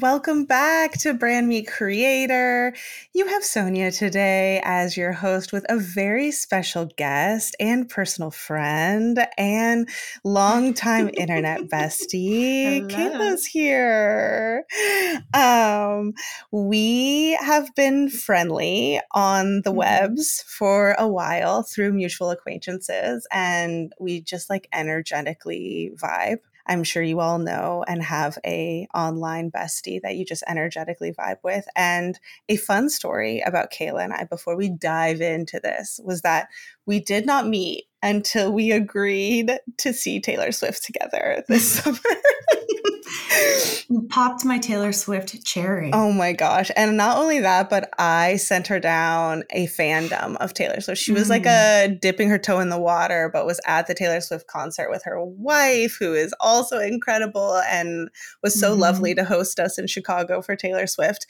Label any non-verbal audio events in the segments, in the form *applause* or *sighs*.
Welcome back to Brand Meet Creator. You have Sonia today as your host with a very special guest and personal friend and longtime internet *laughs* bestie. Kaila's here. Um, we have been friendly on the mm-hmm. webs for a while through mutual acquaintances, and we just like energetically vibe. I'm sure you all know and have a online bestie that you just energetically vibe with. And a fun story about Kaila and I before we dive into this was that we did not meet until we agreed to see Taylor Swift together this *laughs* summer. *laughs* popped my Taylor Swift cherry. Oh my gosh. And not only that, but I sent her down a fandom of Taylor Swift. She was mm. like a dipping her toe in the water, but was at the Taylor Swift concert with her wife, who is also incredible and was so mm. lovely to host us in Chicago for Taylor Swift.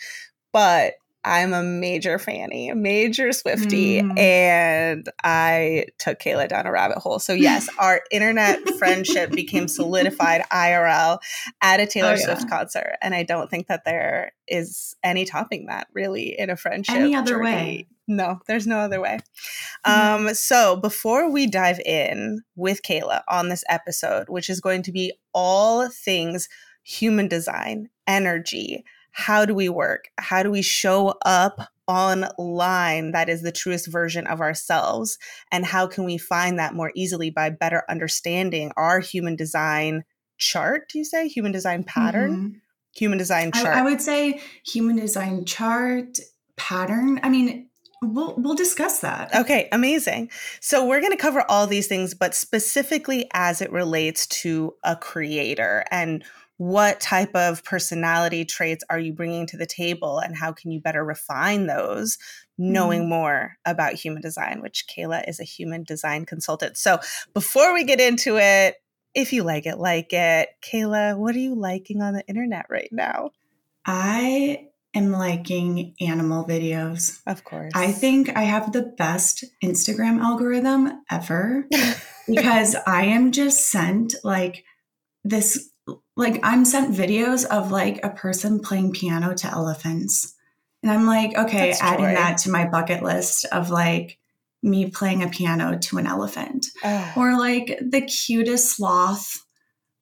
But I'm a major fanny, a major Swiftie, mm. and I took Kaila down a rabbit hole. So yes, *laughs* our internet friendship became solidified IRL at a Taylor oh, yeah. Swift concert, and I don't think that there is any topping that really in a friendship. Any other journey. way? No, there's no other way. Mm. Um, so before we dive in with Kaila on this episode, which is going to be all things human design, energy how do we work? How do we show up online that is the truest version of ourselves? And how can we find that more easily by better understanding our human design chart? Do you say human design pattern? Mm-hmm. Human design chart. I, I would say human design chart pattern. I mean, We'll we'll discuss that. Okay, amazing. So we're going to cover all these things but specifically as it relates to a creator and what type of personality traits are you bringing to the table and how can you better refine those knowing mm. more about human design which kaila is a human design consultant. So before we get into it if you like it like it. Kaila what are you liking on the internet right now? I am liking animal videos. Of course. i think i have the best instagram algorithm ever because i am just sent like this like I'm sent videos of like a person playing piano to elephants. And I'm like, okay, That's adding joy. that to my bucket list of like me playing a piano to an elephant. Oh. Or like the cutest sloth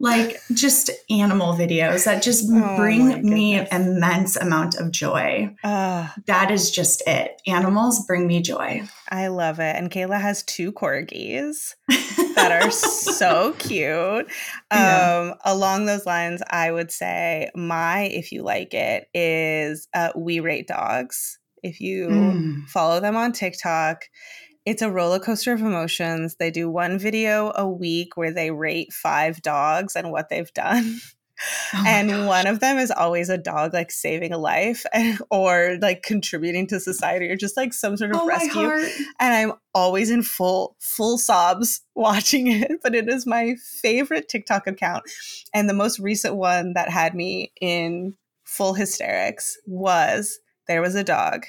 like just animal videos that just oh bring me immense amount of joy. Uh, that is just it. Animals bring me joy. I love it. And Kaila has two corgis *laughs* that are so cute. Um, yeah. Along those lines, I would say my, if you like it, is uh, We Rate Dogs. If you mm. follow them on TikTok, it's a roller coaster of emotions. They do one video a week where they rate five dogs and what they've done. Oh and one of them is always a dog like saving a life *laughs* or like contributing to society or just like some sort of oh rescue. And I'm always in full full sobs *laughs* watching it, but it is my favorite TikTok account. And the most recent one that had me in full hysterics was there was a dog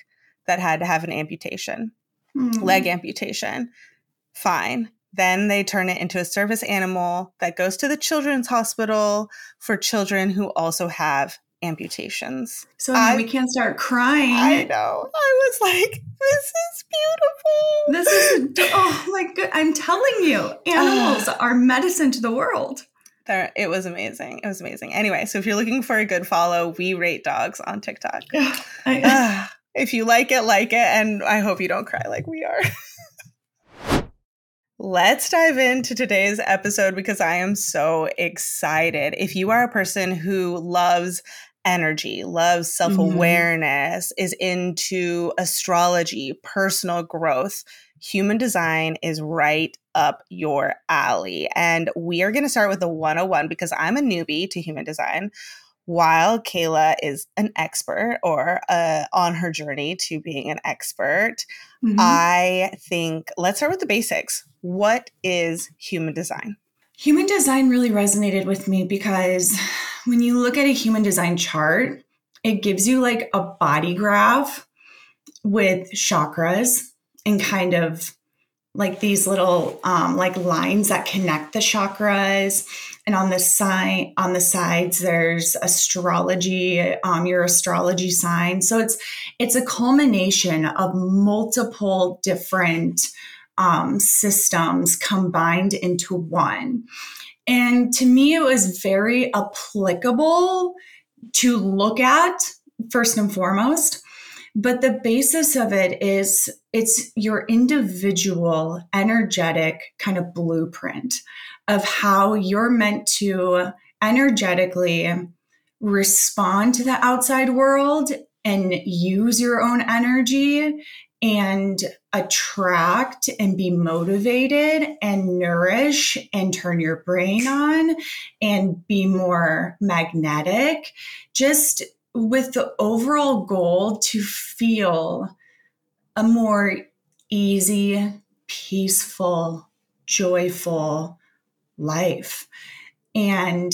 that had to have an amputation mm-hmm. leg amputation. Fine. Then they turn it into a service animal that goes to the children's hospital for children who also have amputations. So I, we can't start crying. I know. I was like, this is beautiful. This is *laughs* oh my god! I'm telling you, animals are medicine to the world. There, it was amazing. It was amazing. Anyway, so if you're looking for a good follow, we rate dogs on TikTok. I, if you like it, like it. And I hope you don't cry like we are. *laughs* Let's dive into today's episode because I am so excited. If you are a person who loves energy, loves self awareness, mm-hmm. is into astrology, personal growth, human design is right up your alley. And we are going to start with the 101 because I'm a newbie to human design. While Kaila is an expert or uh, on her journey to being an expert, mm-hmm. I think let's start with the basics. What is human design? Human design really resonated with me because when you look at a human design chart, it gives you like a body graph with chakras and kind of like these little um, like lines that connect the chakras and on the side on the sides there's astrology um, your astrology sign. So it's it's a culmination of multiple different um, systems combined into one. And to me it was very applicable to look at first and foremost but the basis of it is it's your individual energetic kind of blueprint of how you're meant to energetically respond to the outside world and use your own energy and attract and be motivated and nourish and turn your brain on and be more magnetic. Just with the overall goal to feel a more easy, peaceful, joyful life. And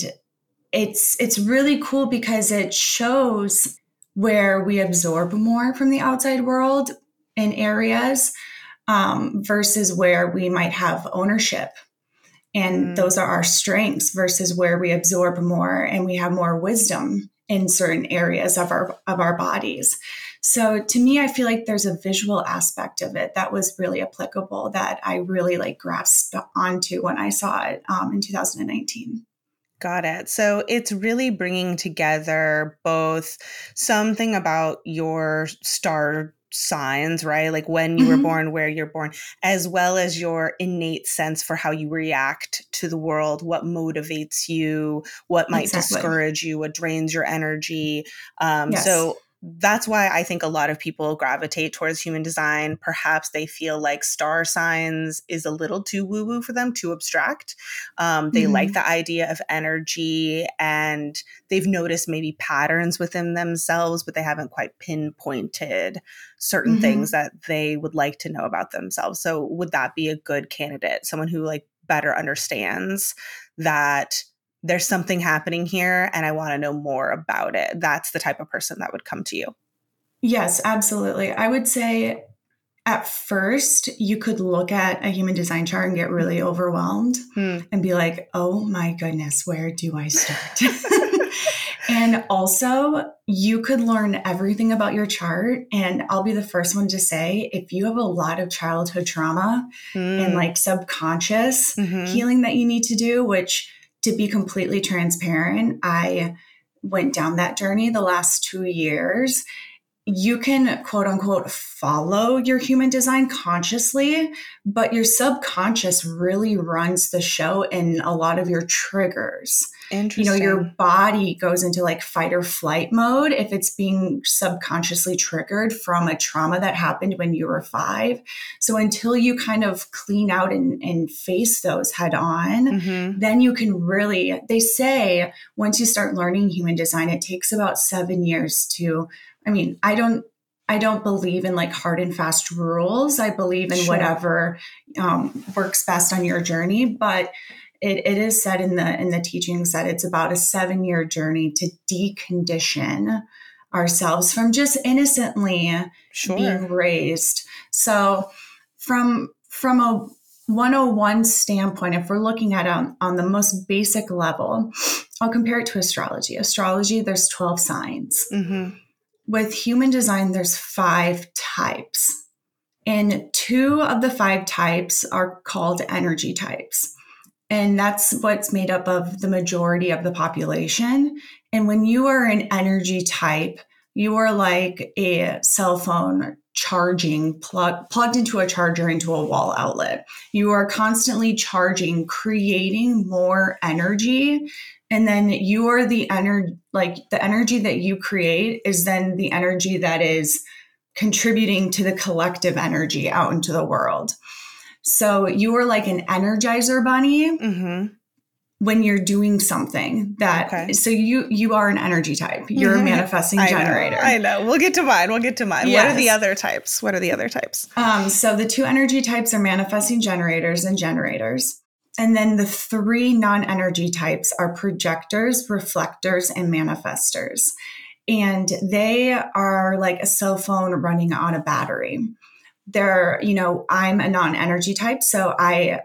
it's it's really cool because it shows where we absorb more from the outside world in areas um, versus where we might have ownership and mm. those are our strengths versus where we absorb more and we have more wisdom in certain areas of our of our bodies. So to me, I feel like there's a visual aspect of it that was really applicable that I really like grasped onto when I saw it um, in 2019. Got it. So it's really bringing together both something about your star signs, right? Like when you mm-hmm. were born, where you're born, as well as your innate sense for how you react to the world, what motivates you, what might exactly. discourage you, what drains your energy. Um, yes. So that's why I think a lot of people gravitate towards human design. Perhaps they feel like star signs is a little too woo woo for them, too abstract. Um, they mm-hmm. like the idea of energy and they've noticed maybe patterns within themselves, but they haven't quite pinpointed certain mm-hmm. things that they would like to know about themselves. So, would that be a good candidate? Someone who like better understands that there's something happening here and I want to know more about it. That's the type of person that would come to you. Yes, absolutely. I would say at first you could look at a human design chart and get really overwhelmed hmm. and be like, oh my goodness, where do I start? *laughs* and also, you could learn everything about your chart. And I'll be the first one to say if you have a lot of childhood trauma and hmm. like subconscious mm-hmm. healing that you need to do, which to be completely transparent, I went down that journey the last two years. You can quote unquote follow your human design consciously, but your subconscious really runs the show in a lot of your triggers. Interesting. You know, your body goes into like fight or flight mode if it's being subconsciously triggered from a trauma that happened when you were five. So until you kind of clean out and, and face those head on, mm-hmm. then you can really, they say once you start learning human design, it takes about seven years to, I mean, I don't, I don't believe in like hard and fast rules. I believe in sure. whatever um, works best on your journey. But it, it is said in the in the teachings that it's about a seven year journey to decondition ourselves from just innocently sure. being raised. So from from a 101 standpoint, if we're looking at it on, on the most basic level, I'll compare it to astrology. Astrology, there's 12 signs. Mm-hmm. With human design, there's five types. And two of the five types are called energy types. And that's what's made up of the majority of the population. And when you are an energy type, you are like a cell phone charging plug, plugged into a charger into a wall outlet. You are constantly charging, creating more energy. And then you are the energy, like the energy that you create is then the energy that is contributing to the collective energy out into the world. So you are like an energizer bunny. Mm-hmm. when you're doing something that Okay. so you you are an energy type you're a Mhm. manifesting I know, generator I know. We'll get to mine. We'll get to mine. What are the other types? What are the other types? Um, so the two energy types are manifesting generators and generators. And then the three non energy types are projectors, reflectors, and manifestors. And they are like a cell phone running on a battery. They're, you know, I'm a non energy type. So I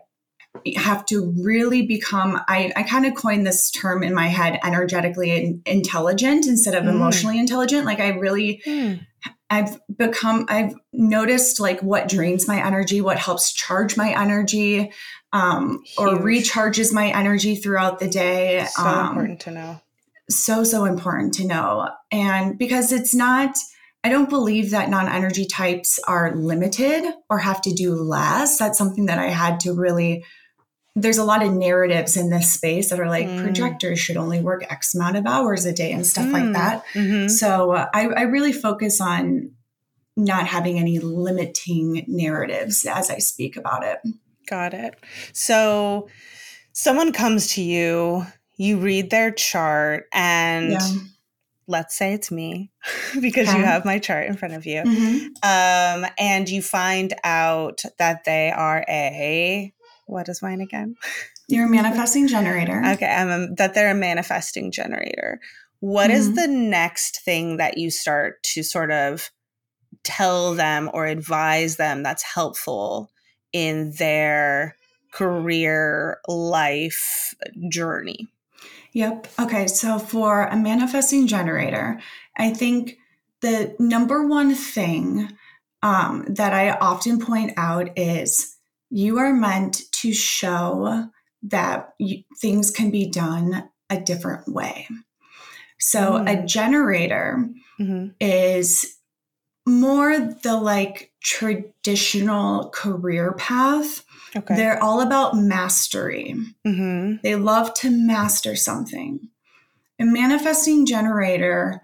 have to really become, I, I kind of coined this term in my head energetically intelligent instead of Mm. emotionally intelligent. Like I really I've become, I've noticed like what drains my energy, what helps charge my energy, um, or recharges my energy throughout the day. So um, important to know. So, so important to know. And because it's not, I don't believe that non energy types are limited or have to do less. That's something that I had to really. There's a lot of narratives in this space that are like Mm. projectors should only work X amount of hours a day and stuff like Mm. that. Mhm. So uh, I, I really focus on not having any limiting narratives as I speak about it. Got it. So someone comes to you, you read their chart, and Yeah. let's say it's me *laughs* because you have my chart in front of you. Mhm. Um, and you find out that they are a what is mine again? *laughs* You're a manifesting generator. Okay, I'm a, that they're a manifesting generator. What is Mhm. the next thing that you start to sort of tell them or advise them that's helpful in their career life journey? Yep. Okay. So for a manifesting generator, I think the number one thing um, that I often point out is you are meant to show that you, things can be done a different way. So a Mm. generator hmm is more the like traditional career path. Okay. They're all about mastery. hmm They love to master something. A manifesting generator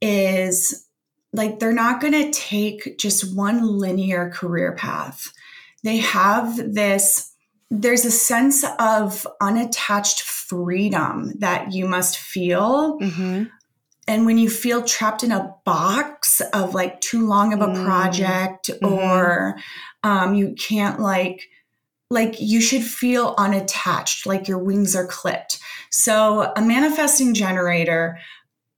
is like they're not going to take just one linear career path. They have this there's a sense of unattached freedom that you must feel hmm and when you feel trapped in a box of like too long of a Mm. project Mhm. or um, you can't like like you should feel unattached like your wings are clipped so a manifesting generator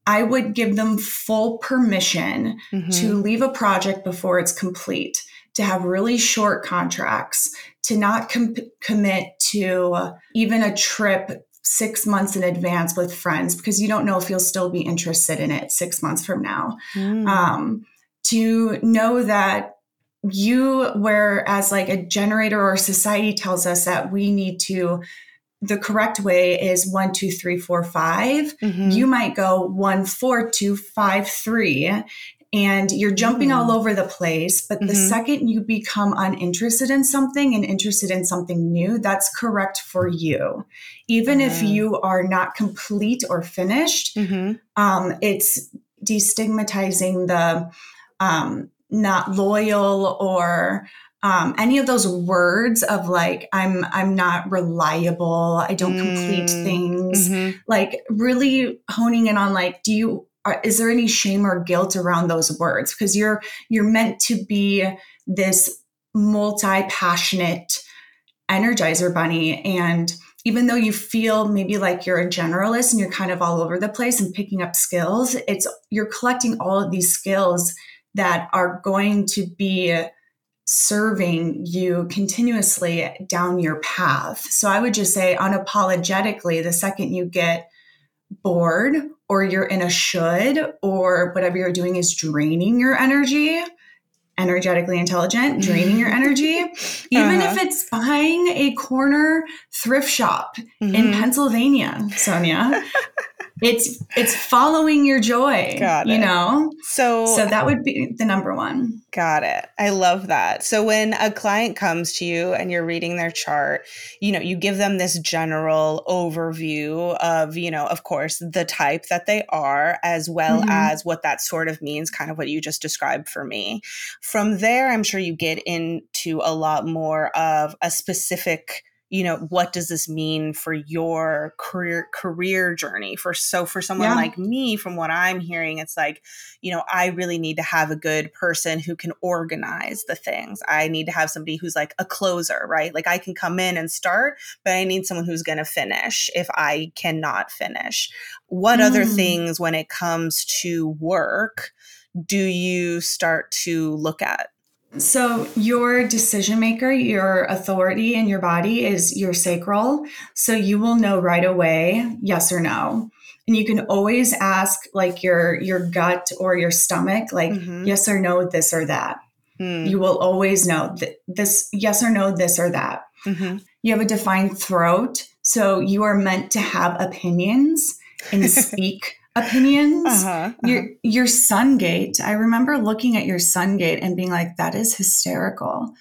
i would give them full permission hmm to leave a project before it's complete to have really short contracts to not com- commit to even a trip six months in advance with friends because you don't know if you'll still be interested in it six months from now Mm. um, to know that you whereas like a generator or society tells us that we need to the correct way is one two three four five Mhm. you might go one four two five three and you're jumping Mm. all over the place but the Mhm. second you become uninterested in something and interested in something new that's correct for you even if Ah. you are not complete or finished Mhm. um, it's destigmatizing the um, not loyal or um, any of those words of like I'm I'm not reliable. I don't complete Mm. things. Mhm. Like really honing in on like, do you are, is there any shame or guilt around those words? Because you're you're meant to be this multi passionate energizer bunny and even though you feel maybe like you're a generalist and you're kind of all over the place and picking up skills it's you're collecting all of these skills that are going to be serving you continuously down your path so i would just say unapologetically the second you get bored or you're in a should or whatever you're doing is draining your energy energetically intelligent *laughs* draining your energy even Uh-huh. if it's buying a corner thrift shop in Mhm. Pennsylvania, Sonia. *laughs* it's it's following your joy. Got you know? So, So that would be the number one. Got it. I love that. So when a client comes to you and you're reading their chart, you know, you give them this general overview of, you know, of course, the type that they are, as well Mhm. as what that sort of means, kind of what you just described for me. From there, I'm sure you get into a lot more of a specific you know what does this mean for your career career journey? For so for someone yeah. like me from what i'm hearing it's like you know i really need to have a good person who can organize the things. I need to have somebody who's like a closer right? Like i can come in and start but i need someone who's going to finish if i cannot finish. What mm. other things when it comes to work do you start to look at so, your decision maker, your authority in your body is your sacral. So, you will know right away yes or no. And you can always ask like your your gut or your stomach like mm-hmm. yes or no this or that. Mm. You will always know th- this yes or no this or that. Mm-hmm. You have a defined throat, so you are meant to have opinions and *laughs* speak opinions. Uh-huh, uh-huh. Your your sun gate. I remember looking at your sun gate and being like, that is hysterical.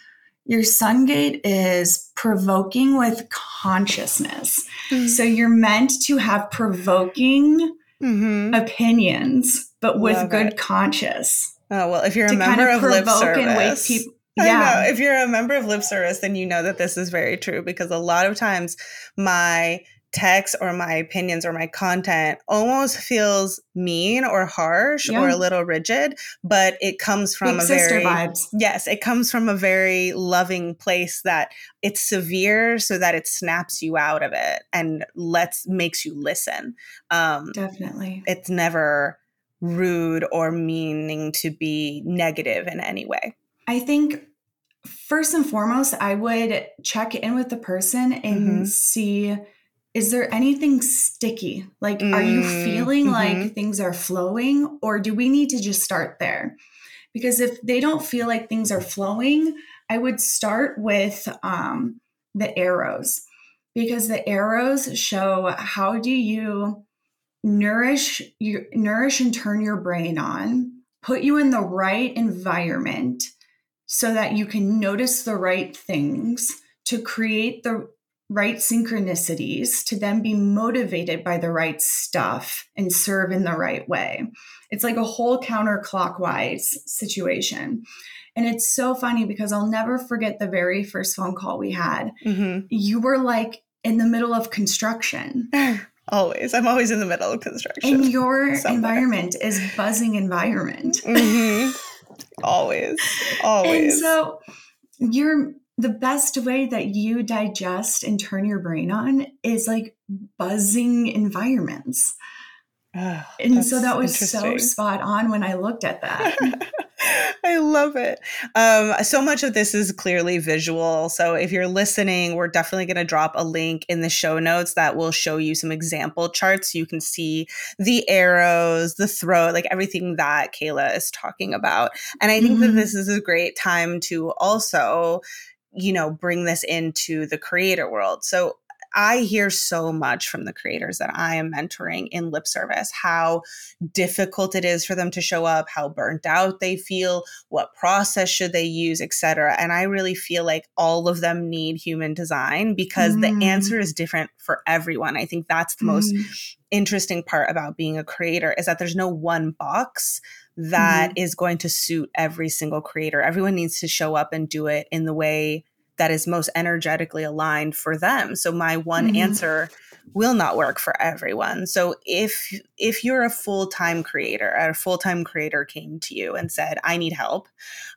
Your sun gate is provoking with consciousness. Mm-hmm. So you're meant to have provoking mm-hmm. opinions, but with Love good it. conscience. Oh well, if you're a member kind of, of lip service. People, yeah. If you're a member of lip service, then you know that this is very true because a lot of times my text or my opinions or my content almost feels mean or harsh yeah. or a little rigid, but it comes from Big a very vibes. yes, it comes from a very loving place that it's severe so that it snaps you out of it and lets makes you listen. Um, Definitely, it's never rude or meaning to be negative in any way. I think first and foremost, I would check in with the person and mm-hmm. see is there anything sticky? Like, mm, are you mm, feeling mm-hmm. like things are flowing, or do we need to just start there? Because if they don't feel like things are flowing, I would start with um, the arrows, because the arrows show how do you nourish you nourish and turn your brain on, put you in the right environment so that you can notice the right things to create the right synchronicities to then be motivated by the right stuff and serve in the right way. It's like a whole counterclockwise situation. And it's so funny because I'll never forget the very first phone call we had. Mm-hmm. You were like in the middle of construction. *laughs* always. I'm always in the middle of construction. And your *laughs* somewhere. environment is buzzing environment. Mm-hmm. always. *laughs* Always. And so you're the best way that you digest and turn your brain on is like buzzing environments. Oh, and so that was so spot on when I looked at that. *laughs* I love it. Um, so much of this is clearly visual. So if you're listening, we're definitely going to drop a link in the show notes that will show you some example charts so you can see the arrows, the throat, like everything that Kaila is talking about. And I think mm-hmm. that this is a great time to also you know, bring this into the creator world. So I hear so much from the creators that I am mentoring in lip service how difficult it is for them to show up, how burnt out they feel, what process should they use, etc. And I really feel like all of them need human design because mm. the answer is different for everyone. I think that's the mm. most interesting part about being a creator is that there's no one box that mm-hmm. is going to suit every single creator. Everyone needs to show up and do it in the way that is most energetically aligned for them. So my one mm-hmm. answer will not work for everyone. So if if you're a full-time creator, a full-time creator came to you and said, "I need help.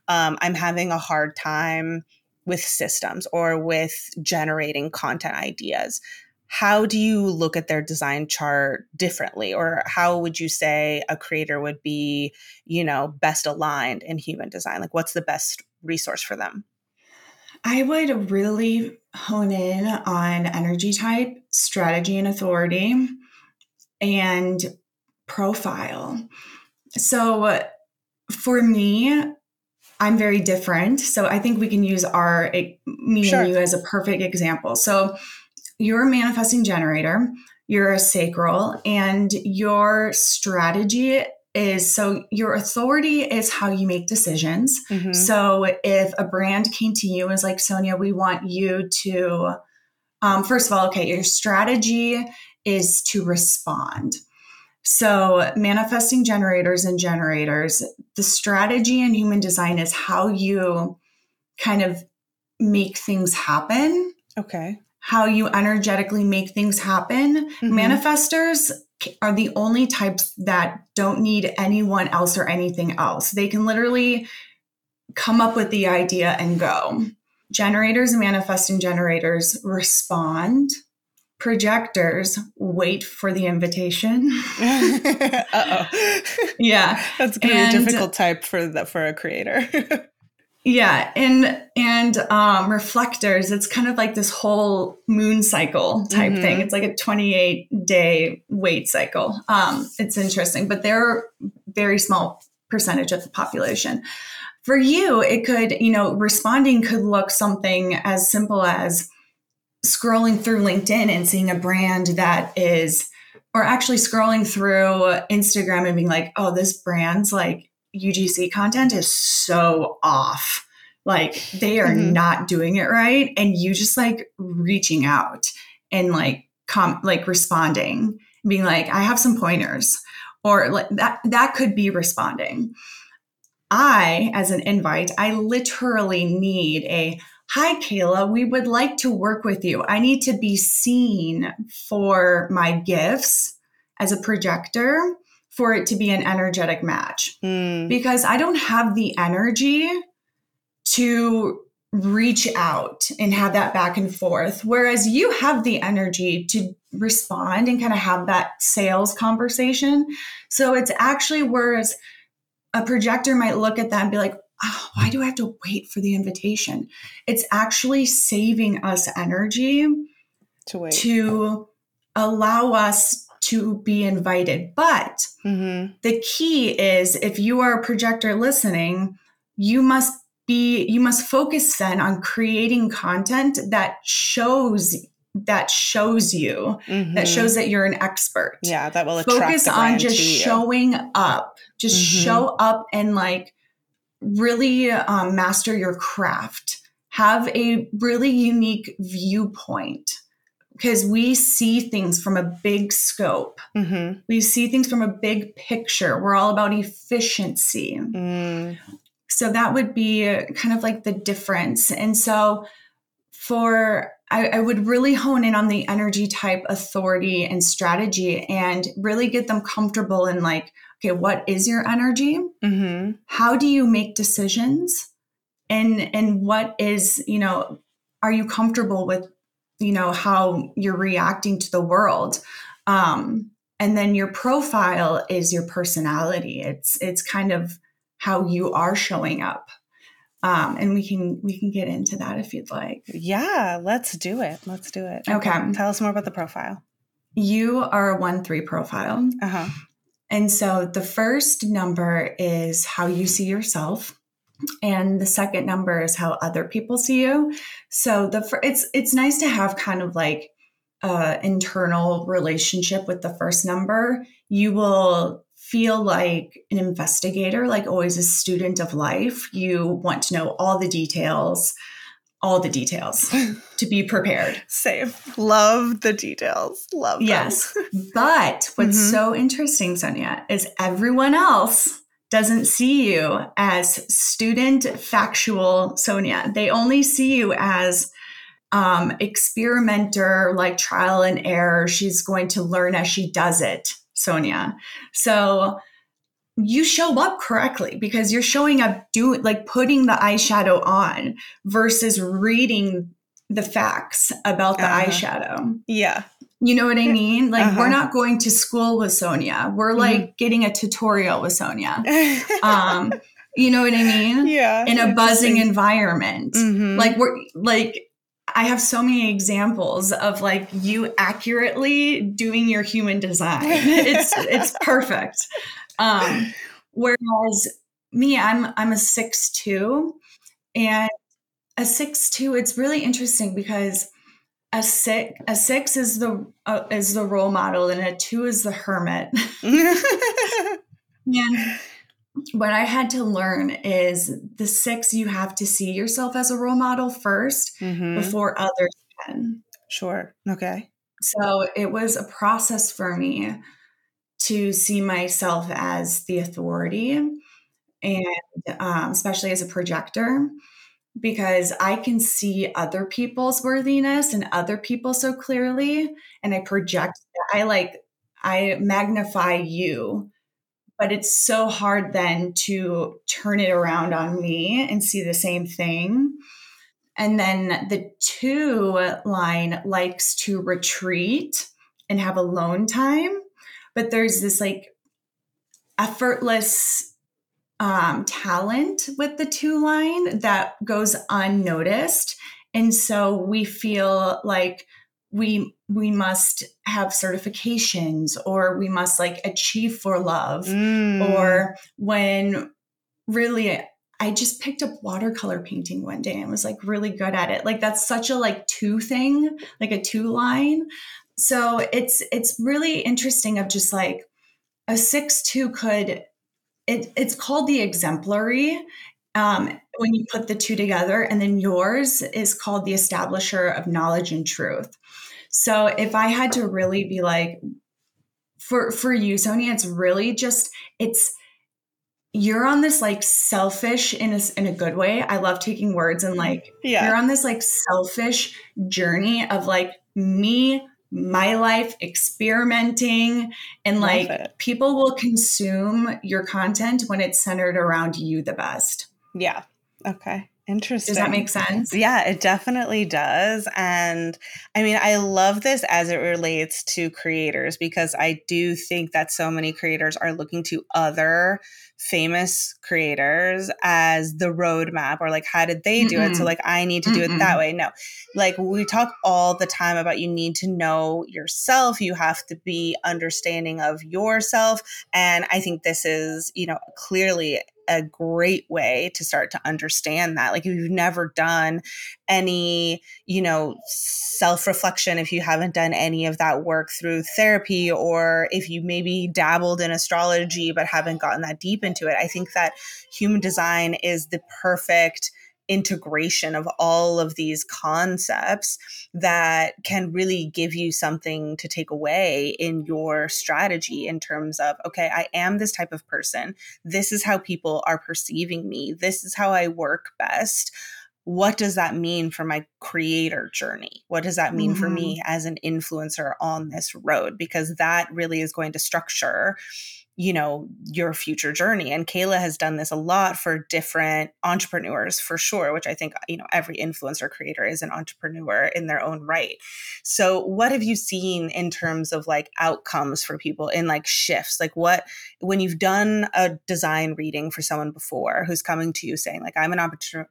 Um, I'm having a hard time with systems or with generating content ideas." How do you look at their design chart differently? Or how would you say a creator would be you know best aligned in human design? Like what's the best resource for them? I would really hone in on energy type strategy and authority and profile. So for me i'm very different. So i think we can use our eh, me sure. and you as a perfect example. So you're a manifesting generator, you're a sacral, and your strategy is so your authority is how you make decisions. Mm-hmm. So if a brand came to you and was like, Sonia, we want you to, um, first of all, okay, your strategy is to respond. So, manifesting generators and generators, the strategy in human design is how you kind of make things happen. Okay how you energetically make things happen. Mhm. Manifestors are the only types that don't need anyone else or anything else. They can literally come up with the idea and go. Generators and manifesting generators respond. Projectors wait for the invitation. *laughs* Uh-oh. yeah. That's gonna be a difficult type for the for a creator. *laughs* Yeah, and and um, reflectors, it's kind of like this whole moon cycle type Mhm. thing. It's like a 28 day wait cycle. Um, it's interesting, but they're very small percentage of the population. For you, it could, you know, responding could look something as simple as scrolling through LinkedIn and seeing a brand that is, or actually scrolling through Instagram and being like, oh, this brand's like UGC content is so off. Like they are Mhm. not doing it right. And you just like reaching out and like com like responding, being like, I have some pointers. Or like that that could be responding. I, as an invite, I literally need a Hi, Kaila. We would like to work with you. I need to be seen for my gifts as a projector for it to be an energetic match Mm, because I don't have the energy to reach out and have that back and forth. Whereas you have the energy to respond and kind of have that sales conversation. So it's actually whereas a projector might look at that and be like, oh, why do I have to wait for the invitation? It's actually saving us energy to wait. to allow us to be invited. But hmm the key is if you are a projector listening, you must be you must focus then on creating content that shows that shows you that shows that you're an expert. Mm-hmm. Yeah, that will attract Focus on just showing up. Just Mhm. show up and like really um, master your craft. Have a really unique viewpoint because we see things from a big scope. Mhm. We see things from a big picture. We're all about efficiency. Mm, So that would be kind of like the difference. And so for I, I would really hone in on the energy type authority and strategy and really get them comfortable in like, okay, what is your energy? mhm. How do you make decisions? And and what is, you know, are you comfortable with, you know, how you're reacting to the world? Um, and then your profile is your personality. It's it's kind of how you are showing up. Um, and we can we can get into that if you'd like. Yeah, let's do it. Let's do it. Okay. Tell us more about the profile. You are a one three profile. Uh huh. And so the first number is how you see yourself. And the second number is how other people see you. So the fir- it's it's nice to have kind of like a internal relationship with the first number. You will feel like an investigator, like always a student of life. You want to know all the details, all the details to be prepared. *laughs* Same. Love the details. Love them. Yes. But what's Mhm. so interesting, Sonia, is everyone else doesn't see you as student factual Sonia. They only see you as um, experimenter, like trial and error. She's going to learn as she does it, Sonia. So you show up correctly because you're showing up doing like putting the eyeshadow on versus reading the facts about the Uh-huh. eyeshadow. Yeah. You know what I mean? Like Uh-huh. we're not going to school with Sonia. We're like getting a tutorial with Sonia. *laughs* Um, you know what I mean? yeah. In a buzzing environment. Mhm. Like we're like I have so many examples of like you accurately doing your human design. it's *laughs* it's perfect. Um, whereas me, I'm I'm a six two, and a six two. It's really interesting because a six a six is the uh, is the role model, and a two is the hermit. *laughs* And what I had to learn is the six, you have to see yourself as a role model 1st Mhm. before others can. Sure. Okay. So it was a process for me to see myself as the authority and um, especially as a projector because I can see other people's worthiness and other people so clearly. And I project, I like, I magnify you. But it's so hard then to turn it around on me and see the same thing. And then the two line likes to retreat and have alone time. But there's this like effortless um, talent with the two line that goes unnoticed. And so we feel like we we must have certifications or we must like achieve for love mm. or when really I just picked up watercolor painting one day and was like really good at it. Like that's such a like two thing, like a two line. So it's it's really interesting of just like a six two could it, it's called the exemplary um, when you put the two together, and then yours is called the establisher of knowledge and truth. So if I had to really be like, for for you, Sonia, it's really just it's you're on this like selfish in a, in a good way. I love taking words and like yeah. you're on this like selfish journey of like me my life experimenting and like people will consume your content when it's centered around you the best. Yeah. Okay. Interesting. Does that make sense? Yeah, it definitely does. And I mean, I love this as it relates to creators because I do think that so many creators are looking to other famous creators as the roadmap or like how did they do Mm-mm. it so like i need to do Mm-mm. it that way no like we talk all the time about you need to know yourself you have to be understanding of yourself and i think this is you know clearly a great way to start to understand that. Like if you've never done any, you know, self-reflection, if you haven't done any of that work through therapy or if you maybe dabbled in astrology but haven't gotten that deep into it, I think that human design is the perfect integration of all of these concepts that can really give you something to take away in your strategy in terms of okay i am this type of person this is how people are perceiving me this is how i work best what does that mean for my creator journey? What does that mean mm-hmm. for me as an influencer on this road? Because that really is going to structure you know your future journey and kaila has done this a lot for different entrepreneurs for sure which i think you know every influencer creator is an entrepreneur in their own right. So what have you seen in terms of like outcomes for people in like shifts? Like what when you've done a design reading for someone before who's coming to you saying like i'm an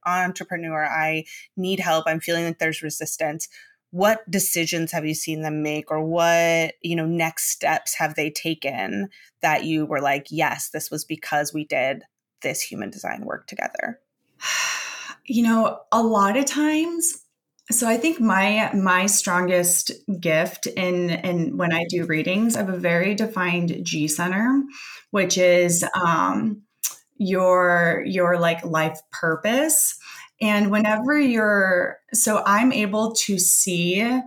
entrepreneur i need help i'm feeling like there's resistance what decisions have you seen them make or what you know next steps have they taken that you were like yes this was because we did this human design work together *sighs* you know a lot of times so i think my my strongest gift in in when i do readings i have a very defined g center which is um your your like life purpose and whenever you're, so I'm able to see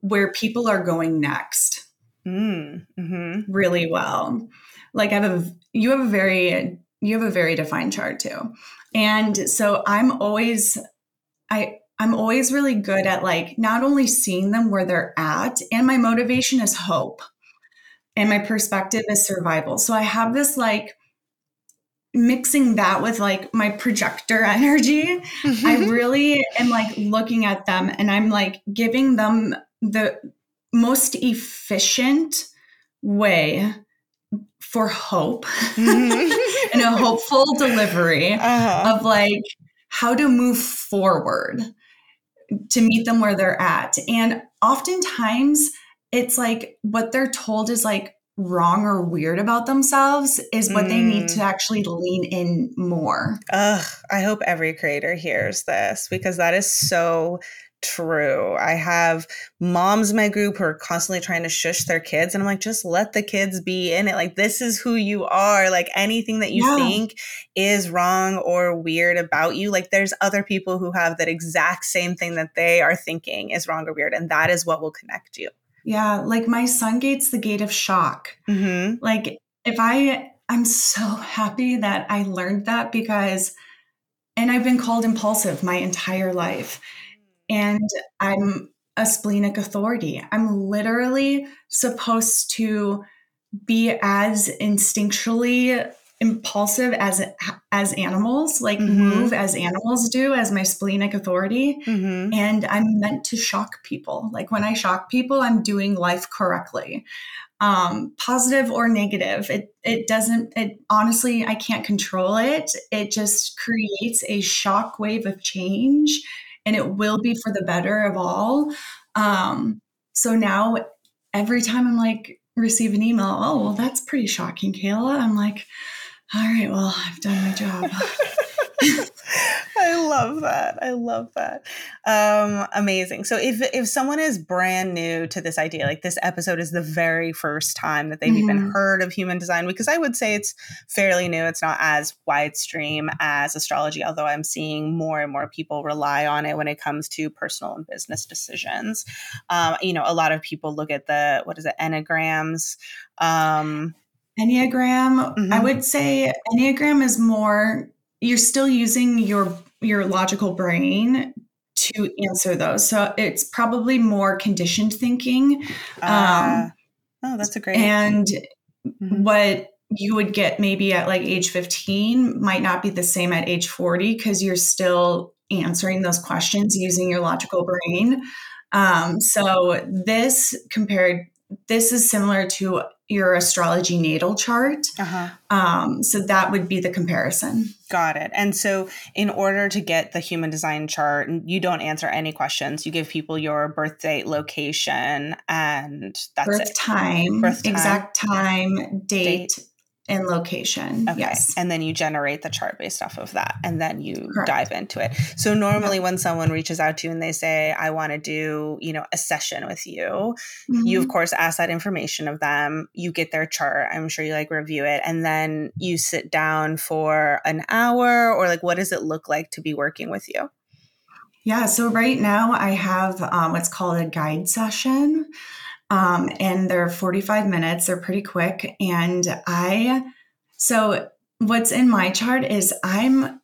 where people are going next mm, mm-hmm. really well. Like I have a, you have a very, you have a very defined chart too. And so I'm always, I, I'm always really good at like not only seeing them where they're at, and my motivation is hope, and my perspective is survival. So I have this like mixing that with like my projector *laughs* energy, mm-hmm. I really am like looking at them and I'm like giving them the most efficient way for hope mm-hmm. *laughs* and a hopeful delivery uh-huh. of like how to move forward to meet them where they're at. And oftentimes it's like what they're told is like, wrong or weird about themselves is what mm. they need to mm. actually lean in more. Ugh, I hope every creator hears this because that is so true. I have moms in my group who are constantly trying to shush their kids, and I'm like, just let the kids be in it. Like, this is who you are. Like, anything that you yeah. think is wrong or weird about you, like, there's other people who have that exact same thing that they are thinking is wrong or weird, and that is what will connect you. Yeah, like my sun gates the gate of shock. Mm-hmm. Like if I, I'm so happy that I learned that because, and I've been called impulsive my entire life. And I'm a splenic authority. I'm literally supposed to be as instinctually impulsive as as animals like mm-hmm. move as animals do as my splenic authority. Mm-hmm. and i'm meant to shock people. Like when i shock people i'm doing life correctly. Um, positive or negative it it doesn't it honestly i can't control it. It just creates a shock wave of change and it will be for the better of all. Um, so now every time i'm like receive an email oh well that's pretty shocking kaila i'm like all right, well, I've done my job. *laughs* I love that. I love that. Um, amazing. So if if someone is brand new to this idea, like this episode is the very first time that they've mm-hmm. even heard of human design, because I would say it's fairly new. It's not as widestream as astrology, although I'm seeing more and more people rely on it when it comes to personal and business decisions. Um, you know, a lot of people look at the what is it, enneagrams. Um, Enneagram, mm-hmm. I would say Enneagram is more you're still using your your logical brain to answer those. So it's probably more conditioned thinking. Uh, um, oh, that's a great. And mm-hmm. what you would get maybe at like age 15 might not be the same at age 40 because you're still answering those questions using your logical brain. Um, so this compared, this is similar to your astrology natal chart. Uh-huh. Um, so that would be the comparison. Got it. And so, in order to get the human design chart, you don't answer any questions. You give people your birth date, location, and that's birth it. Time, birth time, exact time, date, date and location. Okay. Yes. And then you generate the chart based off of that. And then you Correct. dive into it. So normally when someone reaches out to you and they say, I want to do, you know, a session with you, mm-hmm. you of course ask that information of them. You get their chart. I'm sure you like review it. And then you sit down for an hour or like what does it look like to be working with you? Yeah. So right now I have um, what's called a guide session. Um, and they're 45 minutes, they're pretty quick. And I, so what's in my chart is I'm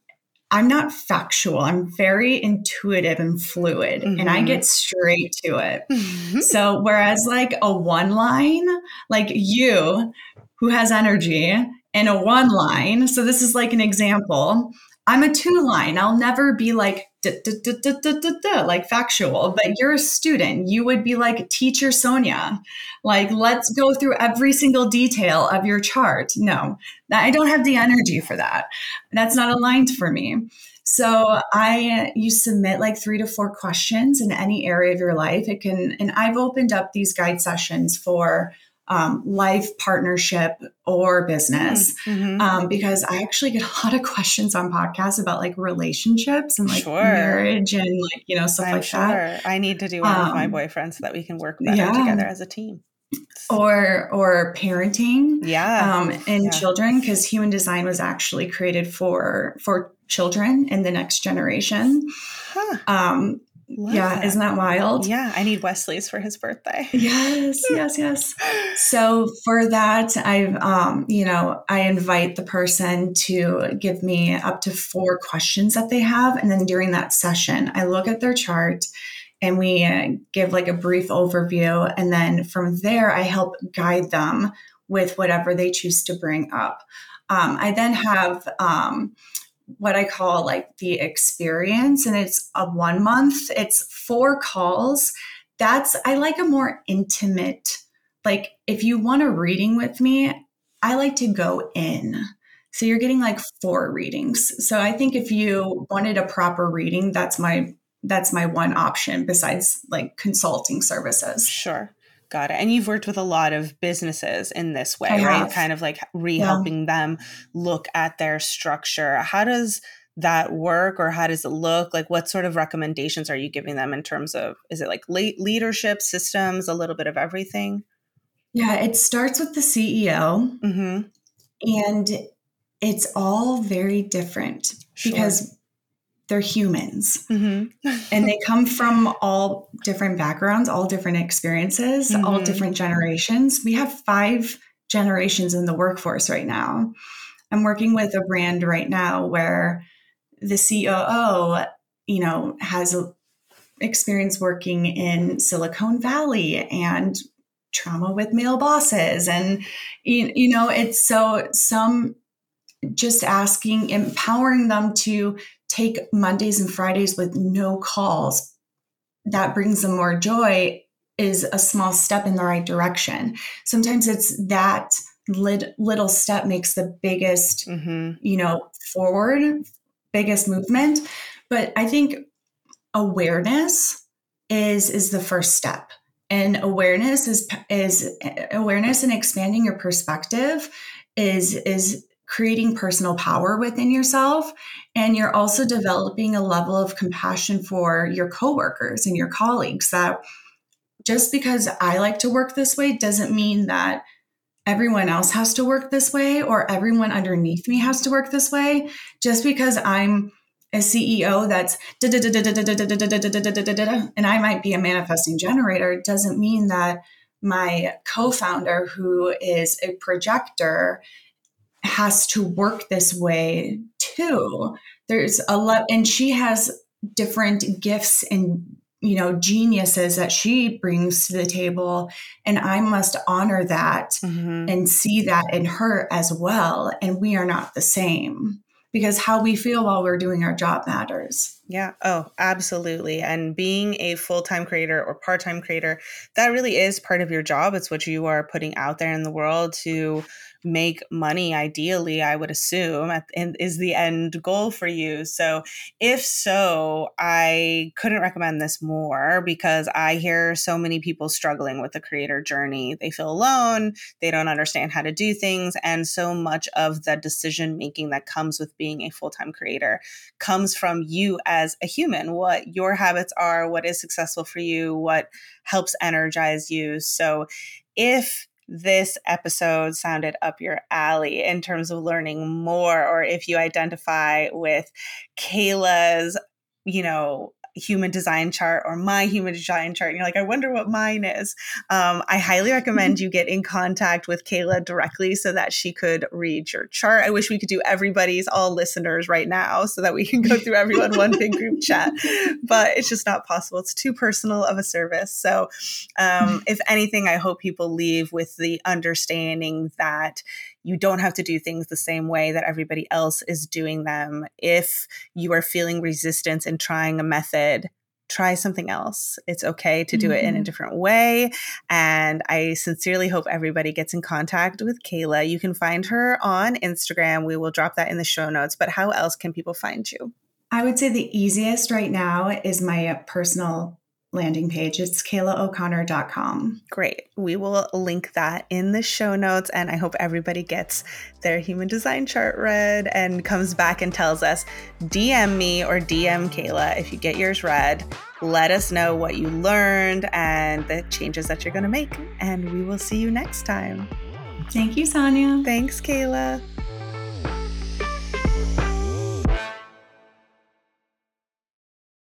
I'm not factual. I'm very intuitive and fluid mm-hmm. and I get mm-hmm. straight to it. Mm-hmm. So whereas like a one line, like you who has energy and a one line, so this is like an example. I'm a two line. I'll never be like like factual, but you're a student. You would be like teacher Sonia. Like let's go through every single detail of your chart. No, I don't have the energy for that. That's not aligned for me. So I you submit like 3 to 4 questions in any area of your life. It can and I've opened up these guide sessions for um, life partnership or business mm-hmm. um, because i actually get *laughs* a lot of questions on podcasts about like relationships and like sure. marriage and like you know stuff I'm like sure. that i need to do one um, with my um, boyfriend so that we can work better yeah. together as a team or or parenting yeah um and yeah. children because human design was actually created for for children and the next generation huh. um Love yeah, that. isn't that wild? Yeah, I need Wesley's for his birthday. *laughs* Yes, yes, yes. *gasps* So for that, I've um, you know, I invite the person to give me up to four questions that they have, and then during that session, I look at their chart and we uh, give like a brief overview, and then from there, I help guide them with whatever they choose to bring up. Um, I then have um, what I call like the experience, and it's a one month, it's four calls. That's, I like a more intimate, like if you want a reading with me, I like to go in. So you're getting like four readings. So I think if you wanted a proper reading, that's my that's my one option besides like consulting services. Sure. Got it. And you've worked with a lot of businesses in this way, I right? Have. Kind of like re helping yeah. them look at their structure. How does that work or how does it look? Like, what sort of recommendations are you giving them in terms of, is it like late leadership, systems, a little bit of everything? Yeah, it starts with the CEO. Mm-hmm. And it's all very different sure. because they're humans mm-hmm. *laughs* and they come from all different backgrounds all different experiences mm-hmm. all different generations we have five generations in the workforce right now i'm working with a brand right now where the COO, you know, has experience working in Silicon Valley and trauma with male bosses and you, you know it's so some just asking empowering them to take mondays and fridays with no calls that brings them more joy is a small step in the right direction. Sometimes it's that little step makes the biggest mm-hmm. you know forward biggest movement. But i think awareness is is the first step. And awareness is is awareness and expanding your perspective is is creating personal power within yourself and you're also developing a level of compassion for your coworkers and your colleagues that just because I like to work this way doesn't mean that everyone else has to work this way or everyone underneath me has to work this way. Just because I'm a CEO that's and I might be a manifesting generator doesn't mean that my co-founder who is a projector has to work this way too. There's a lot and she has different gifts and you know geniuses that she brings to the table and i must honor that mm-hmm. and see that in her as well and we are not the same because how we feel while we're doing our job matters. Yeah. Oh, absolutely. And being a full time creator or part time creator, that really is part of your job. It's what you are putting out there in the world to make money ideally i would assume and is the end goal for you. So if so i couldn't recommend this more because i hear so many people struggling with the creator journey. They feel alone they don't understand how to do things and so much of the decision making that comes with being a full-time creator comes from you as a human what your habits are what is successful for you what helps energize you. So if this episode sounded up your alley in terms of learning more, or if you identify with Kaila's, you know, human design chart or my human design chart and you're like i wonder what mine is. Um, i highly recommend *laughs* you get in contact with kaila directly so that she could read your chart. I wish we could do everybody's all listeners right now so that we can go through everyone one big group chat *laughs* but it's just not possible. It's too personal of a service. So um, *laughs* if anything i hope people leave with the understanding that you don't have to do things the same way that everybody else is doing them. If you are feeling resistance in trying a method, try something else. It's okay to do mm-hmm. it in a mm-hmm. different way. And I sincerely hope everybody gets in contact with Kaila. You can find her on Instagram. We will drop that in the show notes. But how else can people find you? I would say the easiest right now is my personal landing page. It's kailaoconnor.com. Great. We will link that in the show notes. And I hope everybody gets their human design chart read and comes back and tells us DM me or DM Kaila if you get yours read. Let us know what you learned and the changes that you're going to make. And we will see you next time. Thank you, Sonia. Thanks, Kaila.